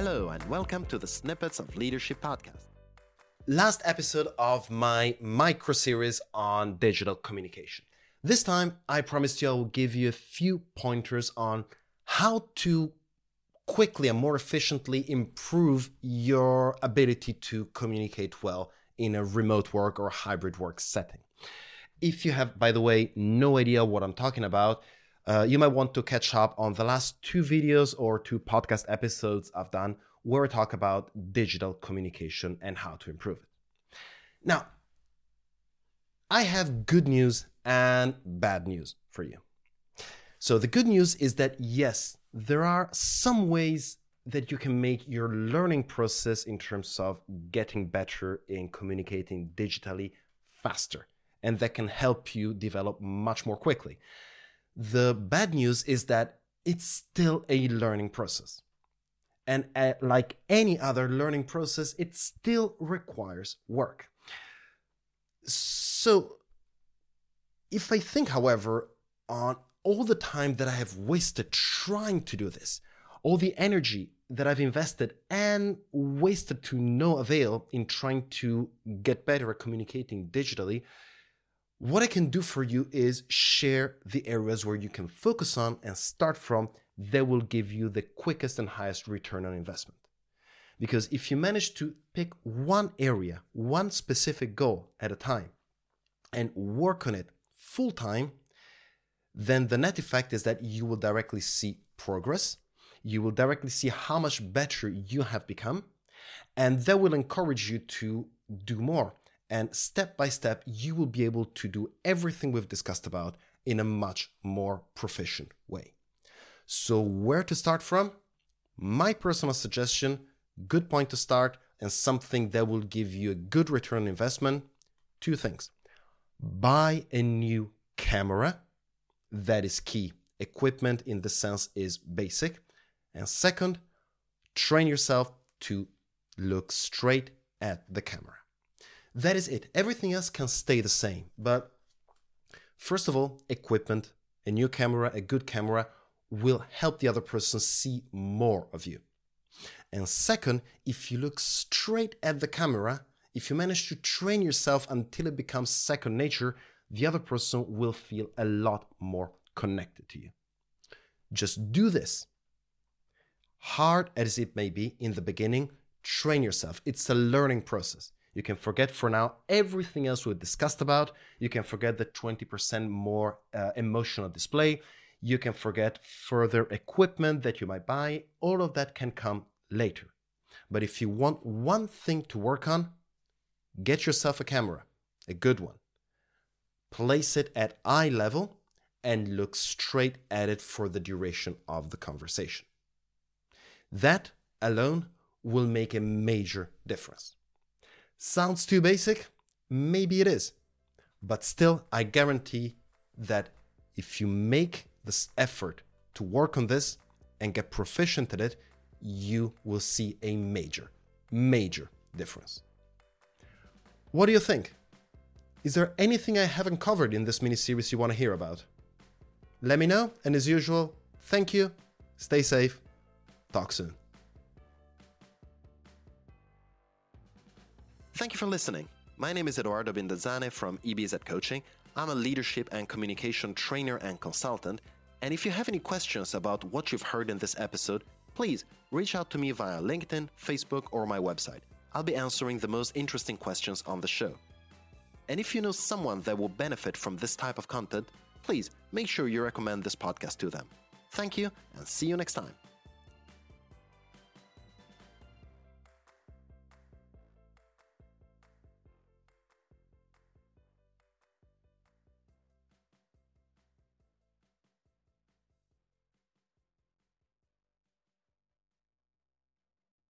Hello, and welcome to the Snippets of Leadership podcast. Last episode of my micro series on digital communication. This time, I promised you I will give you a few pointers on how to quickly and more efficiently improve your ability to communicate well in a remote work or hybrid work setting. If you have, by the way, no idea what I'm talking about, uh, you might want to catch up on the last two videos or two podcast episodes I've done where I talk about digital communication and how to improve it. Now, I have good news and bad news for you. So, the good news is that yes, there are some ways that you can make your learning process in terms of getting better in communicating digitally faster, and that can help you develop much more quickly. The bad news is that it's still a learning process. And uh, like any other learning process, it still requires work. So, if I think, however, on all the time that I have wasted trying to do this, all the energy that I've invested and wasted to no avail in trying to get better at communicating digitally, what I can do for you is share the areas where you can focus on and start from that will give you the quickest and highest return on investment. Because if you manage to pick one area, one specific goal at a time, and work on it full time, then the net effect is that you will directly see progress. You will directly see how much better you have become, and that will encourage you to do more and step by step, you will be able to do everything we've discussed about in a much more proficient way. So, where to start from? My personal suggestion, good point to start, and something that will give you a good return on investment two things. Buy a new camera. That is key. Equipment in the sense is basic. And second, train yourself to look straight at the camera. That is it. Everything else can stay the same. But first of all, equipment, a new camera, a good camera will help the other person see more of you. And second, if you look straight at the camera, if you manage to train yourself until it becomes second nature, the other person will feel a lot more connected to you. Just do this. Hard as it may be in the beginning, train yourself. It's a learning process. You can forget for now everything else we discussed about. You can forget the 20% more uh, emotional display. You can forget further equipment that you might buy. All of that can come later. But if you want one thing to work on, get yourself a camera, a good one. Place it at eye level and look straight at it for the duration of the conversation. That alone will make a major difference. Sounds too basic? Maybe it is. But still, I guarantee that if you make this effort to work on this and get proficient at it, you will see a major, major difference. What do you think? Is there anything I haven't covered in this mini series you want to hear about? Let me know, and as usual, thank you, stay safe, talk soon. Thank you for listening. My name is Edoardo Binda Zane from EBZ Coaching. I'm a leadership and communication trainer and consultant. And if you have any questions about what you've heard in this episode, please reach out to me via LinkedIn, Facebook, or my website. I'll be answering the most interesting questions on the show. And if you know someone that will benefit from this type of content, please make sure you recommend this podcast to them. Thank you, and see you next time.